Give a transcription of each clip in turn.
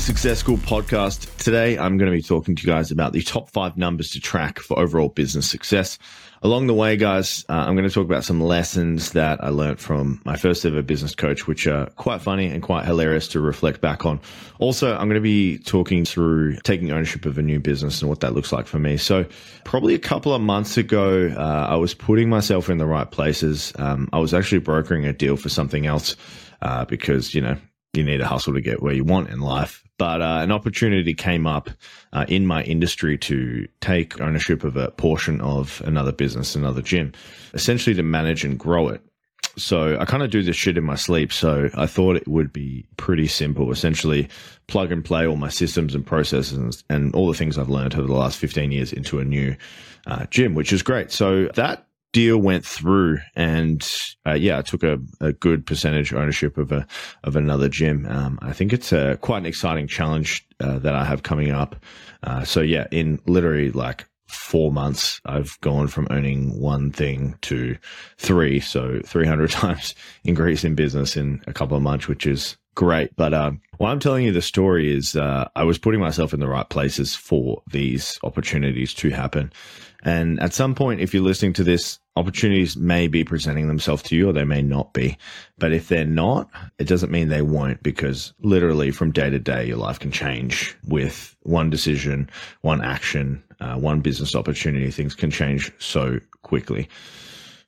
Success School podcast. Today, I'm going to be talking to you guys about the top five numbers to track for overall business success. Along the way, guys, uh, I'm going to talk about some lessons that I learned from my first ever business coach, which are quite funny and quite hilarious to reflect back on. Also, I'm going to be talking through taking ownership of a new business and what that looks like for me. So, probably a couple of months ago, uh, I was putting myself in the right places. Um, I was actually brokering a deal for something else uh, because, you know, you need a hustle to get where you want in life. But uh, an opportunity came up uh, in my industry to take ownership of a portion of another business, another gym, essentially to manage and grow it. So I kind of do this shit in my sleep. So I thought it would be pretty simple. Essentially, plug and play all my systems and processes and all the things I've learned over the last 15 years into a new uh, gym, which is great. So that deal went through, and uh, yeah, I took a, a good percentage ownership of a of another gym. Um, I think it's a, quite an exciting challenge uh, that I have coming up. Uh, so yeah, in literally like four months, I've gone from owning one thing to three, so 300 times increase in business in a couple of months, which is great. But um, why I'm telling you the story is uh, I was putting myself in the right places for these opportunities to happen. And at some point, if you're listening to this, opportunities may be presenting themselves to you or they may not be. But if they're not, it doesn't mean they won't because literally from day to day, your life can change with one decision, one action, uh, one business opportunity. Things can change so quickly.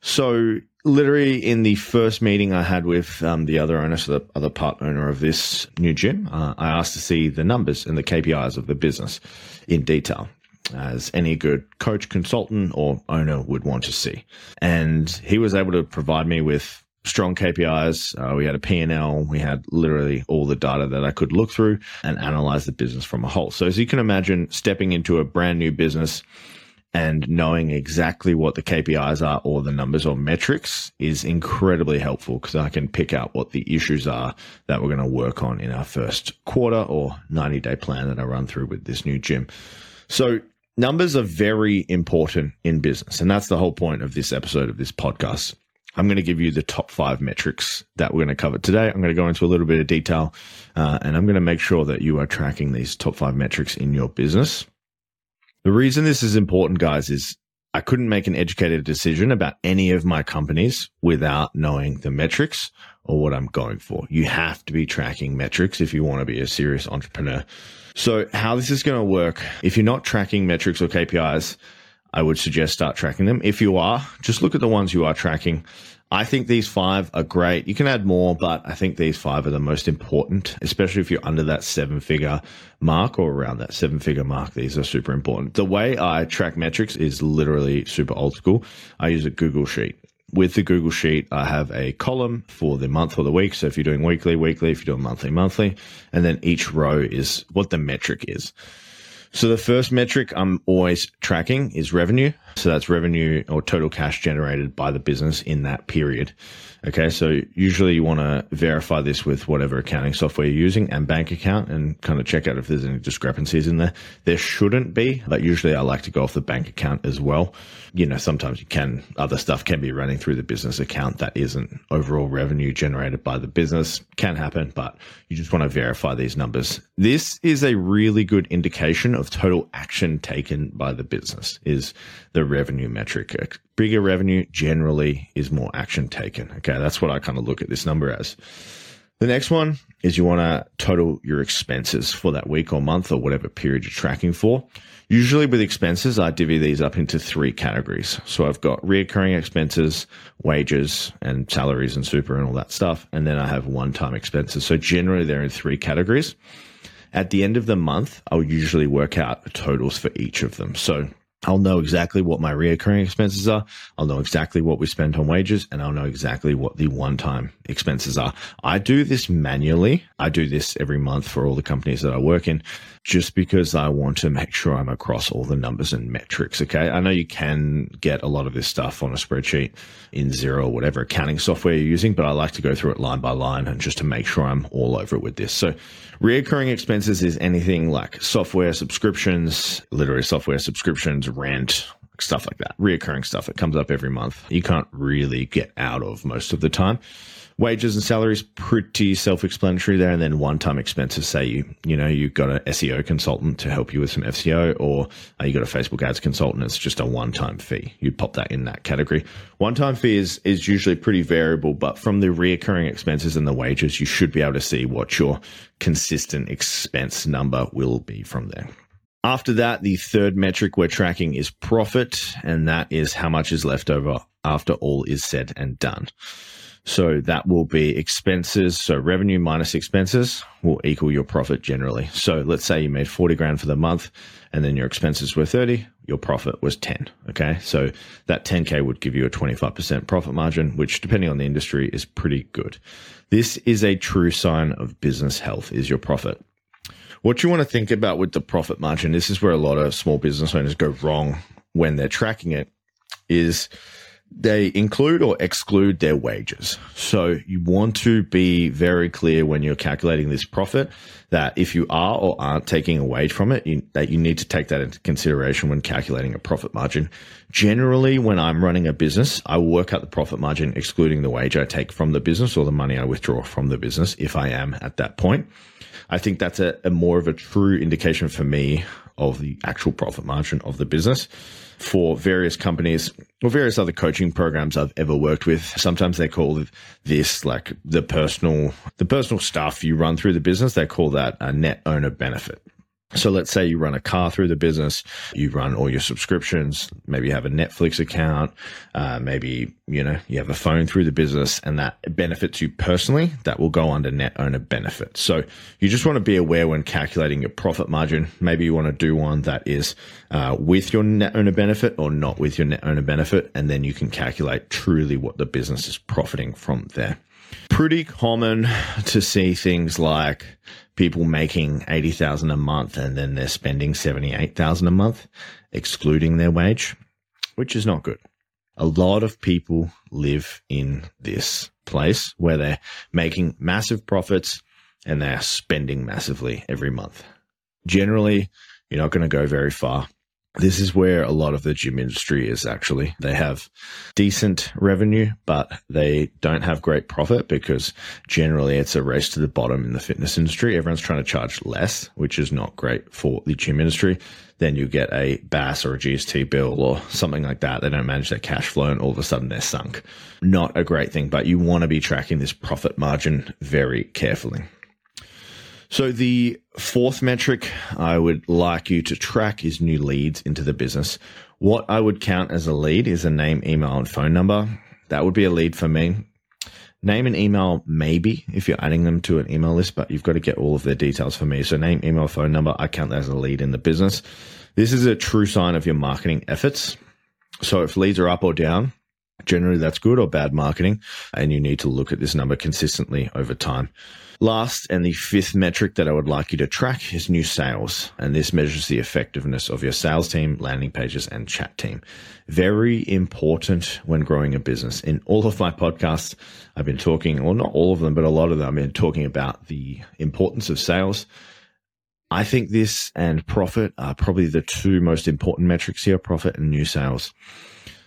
So literally in the first meeting I had with um, the other owner, so the other part owner of this new gym, uh, I asked to see the numbers and the KPIs of the business in detail as any good coach, consultant, or owner would want to see. And he was able to provide me with strong KPIs. Uh, we had a P&L. We had literally all the data that I could look through and analyze the business from a whole. So as you can imagine, stepping into a brand new business and knowing exactly what the KPIs are or the numbers or metrics is incredibly helpful because I can pick out what the issues are that we're going to work on in our first quarter or 90 day plan that I run through with this new gym. So numbers are very important in business. And that's the whole point of this episode of this podcast. I'm going to give you the top five metrics that we're going to cover today. I'm going to go into a little bit of detail uh, and I'm going to make sure that you are tracking these top five metrics in your business. The reason this is important, guys, is I couldn't make an educated decision about any of my companies without knowing the metrics or what I'm going for. You have to be tracking metrics if you want to be a serious entrepreneur. So, how this is going to work, if you're not tracking metrics or KPIs, I would suggest start tracking them. If you are, just look at the ones you are tracking. I think these five are great. You can add more, but I think these five are the most important, especially if you're under that seven figure mark or around that seven figure mark. These are super important. The way I track metrics is literally super old school. I use a Google Sheet with the Google Sheet, I have a column for the month or the week. So if you're doing weekly, weekly, if you're doing monthly, monthly, and then each row is what the metric is. So the first metric I'm always tracking is revenue. So that's revenue or total cash generated by the business in that period. Okay, so usually you want to verify this with whatever accounting software you're using and bank account and kind of check out if there's any discrepancies in there. There shouldn't be, but usually I like to go off the bank account as well. You know, sometimes you can, other stuff can be running through the business account that isn't overall revenue generated by the business. Can happen, but you just want to verify these numbers. This is a really good indication of total action taken by the business is the revenue metric bigger revenue generally is more action taken. Okay, that's what I kind of look at this number as. The next one is you want to total your expenses for that week or month or whatever period you're tracking for. Usually with expenses, I divvy these up into three categories. So I've got reoccurring expenses, wages, and salaries and super and all that stuff. And then I have one time expenses. So generally they're in three categories. At the end of the month, I'll usually work out totals for each of them. So I'll know exactly what my reoccurring expenses are. I'll know exactly what we spent on wages and I'll know exactly what the one time expenses are. I do this manually. I do this every month for all the companies that I work in just because I want to make sure I'm across all the numbers and metrics. Okay. I know you can get a lot of this stuff on a spreadsheet in Xero or whatever accounting software you're using, but I like to go through it line by line and just to make sure I'm all over it with this. So reoccurring expenses is anything like software subscriptions, literary software subscriptions, rent, stuff like that, reoccurring stuff. It comes up every month. You can't really get out of most of the time. Wages and salaries pretty self-explanatory there, and then one-time expenses. Say you you know you've got an SEO consultant to help you with some SEO, or uh, you got a Facebook ads consultant. It's just a one-time fee. You'd pop that in that category. One-time fee is is usually pretty variable, but from the reoccurring expenses and the wages, you should be able to see what your consistent expense number will be from there. After that, the third metric we're tracking is profit, and that is how much is left over after all is said and done. So that will be expenses. So revenue minus expenses will equal your profit generally. So let's say you made 40 grand for the month and then your expenses were 30, your profit was 10. Okay. So that 10K would give you a 25% profit margin, which depending on the industry is pretty good. This is a true sign of business health is your profit. What you want to think about with the profit margin, this is where a lot of small business owners go wrong when they're tracking it, is they include or exclude their wages. So you want to be very clear when you're calculating this profit that if you are or aren't taking a wage from it, you, that you need to take that into consideration when calculating a profit margin. Generally, when I'm running a business, I work out the profit margin excluding the wage I take from the business or the money I withdraw from the business if I am at that point. I think that's a, a more of a true indication for me of the actual profit margin of the business for various companies or various other coaching programs I've ever worked with. Sometimes they call this like the personal, the personal stuff you run through the business. They call that a net owner benefit. So let's say you run a car through the business, you run all your subscriptions, maybe you have a Netflix account, uh, maybe, you know, you have a phone through the business and that benefits you personally, that will go under net owner benefit. So you just want to be aware when calculating your profit margin. Maybe you want to do one that is uh, with your net owner benefit or not with your net owner benefit. And then you can calculate truly what the business is profiting from there pretty common to see things like people making 80,000 a month and then they're spending 78,000 a month excluding their wage, which is not good. A lot of people live in this place where they're making massive profits and they're spending massively every month. Generally, you're not going to go very far this is where a lot of the gym industry is actually. They have decent revenue, but they don't have great profit because generally it's a race to the bottom in the fitness industry. Everyone's trying to charge less, which is not great for the gym industry. Then you get a BAS or a GST bill or something like that. They don't manage their cash flow and all of a sudden they're sunk. Not a great thing, but you want to be tracking this profit margin very carefully. So the fourth metric I would like you to track is new leads into the business. What I would count as a lead is a name, email, and phone number. That would be a lead for me. Name and email, maybe if you're adding them to an email list, but you've got to get all of their details for me. So name, email, phone number, I count that as a lead in the business. This is a true sign of your marketing efforts. So if leads are up or down, generally that's good or bad marketing, and you need to look at this number consistently over time. Last and the fifth metric that I would like you to track is new sales. And this measures the effectiveness of your sales team, landing pages, and chat team. Very important when growing a business. In all of my podcasts, I've been talking, well, not all of them, but a lot of them, I've been talking about the importance of sales. I think this and profit are probably the two most important metrics here profit and new sales.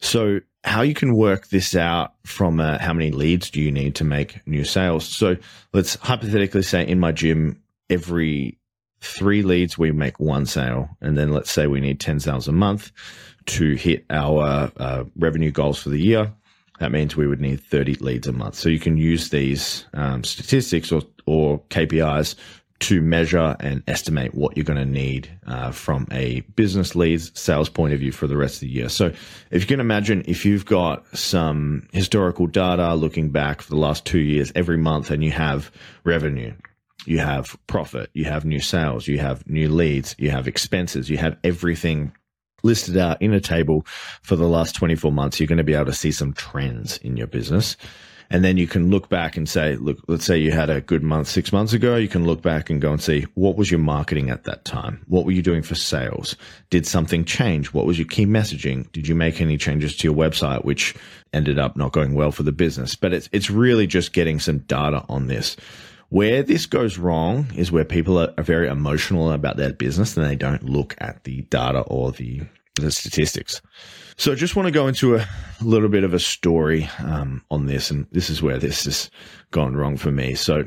So how you can work this out from uh, how many leads do you need to make new sales. So let's hypothetically say in my gym, every three leads, we make one sale. And then let's say we need 10 sales a month to hit our uh, revenue goals for the year. That means we would need 30 leads a month. So you can use these um, statistics or, or KPIs to measure and estimate what you're going to need uh, from a business leads sales point of view for the rest of the year. So, if you can imagine, if you've got some historical data looking back for the last two years every month and you have revenue, you have profit, you have new sales, you have new leads, you have expenses, you have everything listed out in a table for the last 24 months, you're going to be able to see some trends in your business. And then you can look back and say, look, let's say you had a good month six months ago. You can look back and go and see what was your marketing at that time? What were you doing for sales? Did something change? What was your key messaging? Did you make any changes to your website, which ended up not going well for the business? But it's, it's really just getting some data on this. Where this goes wrong is where people are, are very emotional about their business and they don't look at the data or the the statistics. So I just want to go into a little bit of a story um, on this, and this is where this has gone wrong for me. So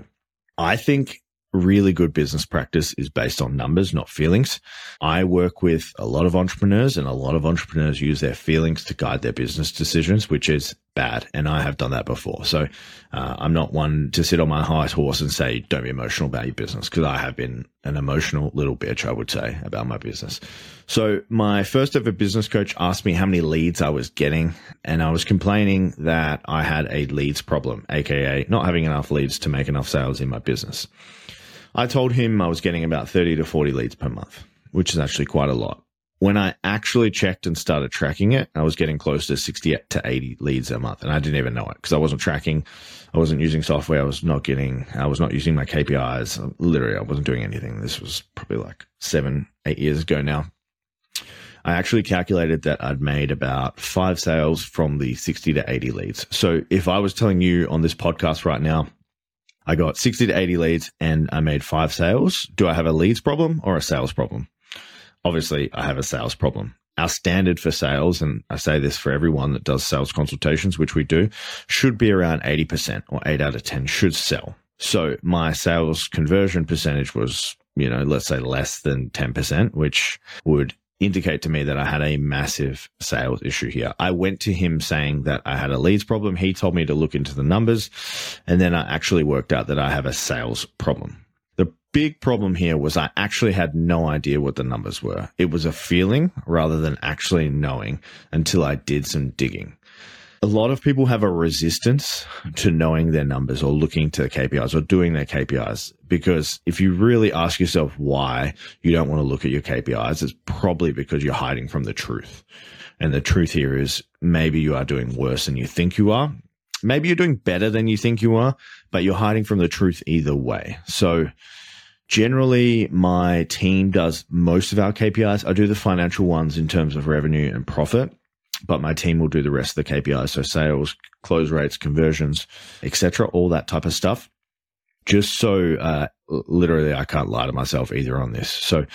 I think really good business practice is based on numbers, not feelings. I work with a lot of entrepreneurs and a lot of entrepreneurs use their feelings to guide their business decisions, which is bad. And I have done that before. So uh, I'm not one to sit on my high horse and say, don't be emotional about your business because I have been an emotional little bitch, I would say, about my business. So my first ever business coach asked me how many leads I was getting. And I was complaining that I had a leads problem, AKA not having enough leads to make enough sales in my business. I told him I was getting about 30 to 40 leads per month, which is actually quite a lot. When I actually checked and started tracking it, I was getting close to 60 to 80 leads a month. And I didn't even know it because I wasn't tracking. I wasn't using software. I was not getting, I was not using my KPIs. Literally, I wasn't doing anything. This was probably like seven, eight years ago now. I actually calculated that I'd made about five sales from the 60 to 80 leads. So if I was telling you on this podcast right now, I got 60 to 80 leads and I made five sales. Do I have a leads problem or a sales problem? Obviously, I have a sales problem. Our standard for sales, and I say this for everyone that does sales consultations, which we do, should be around 80% or 8 out of 10 should sell. So my sales conversion percentage was, you know, let's say less than 10%, which would indicate to me that I had a massive sales issue here. I went to him saying that I had a leads problem. He told me to look into the numbers. And then I actually worked out that I have a sales problem. Big problem here was I actually had no idea what the numbers were. It was a feeling rather than actually knowing until I did some digging a lot of people have a resistance to knowing their numbers or looking to the KPIs or doing their KPIs because if you really ask yourself why you don't want to look at your KPIs, it's probably because you're hiding from the truth. And the truth here is maybe you are doing worse than you think you are. Maybe you're doing better than you think you are, but you're hiding from the truth either way. So generally my team does most of our KPIs. I do the financial ones in terms of revenue and profit but my team will do the rest of the KPIs. So sales, close rates, conversions, etc., all that type of stuff. Just so, uh, literally, I can't lie to myself either on this. So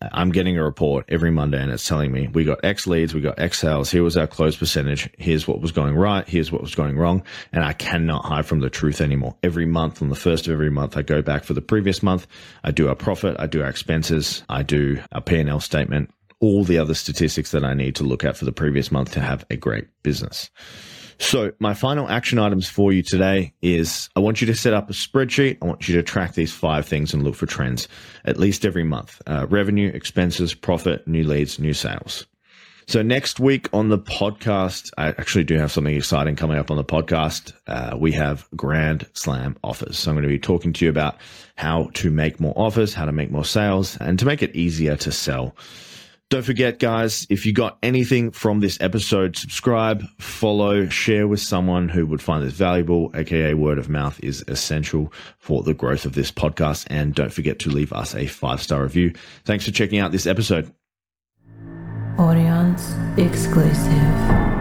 uh, I'm getting a report every Monday and it's telling me we got X leads, we got X sales. Here was our close percentage. Here's what was going right. Here's what was going wrong. And I cannot hide from the truth anymore. Every month on the first of every month, I go back for the previous month. I do our profit. I do our expenses. I do a P&L statement all the other statistics that I need to look at for the previous month to have a great business. So my final action items for you today is I want you to set up a spreadsheet. I want you to track these five things and look for trends at least every month. Uh, revenue, expenses, profit, new leads, new sales. So next week on the podcast, I actually do have something exciting coming up on the podcast. Uh, we have Grand Slam offers. So I'm going to be talking to you about how to make more offers, how to make more sales, and to make it easier to sell. Don't forget, guys, if you got anything from this episode, subscribe, follow, share with someone who would find this valuable, aka word of mouth is essential for the growth of this podcast. And don't forget to leave us a five star review. Thanks for checking out this episode. Audience exclusive.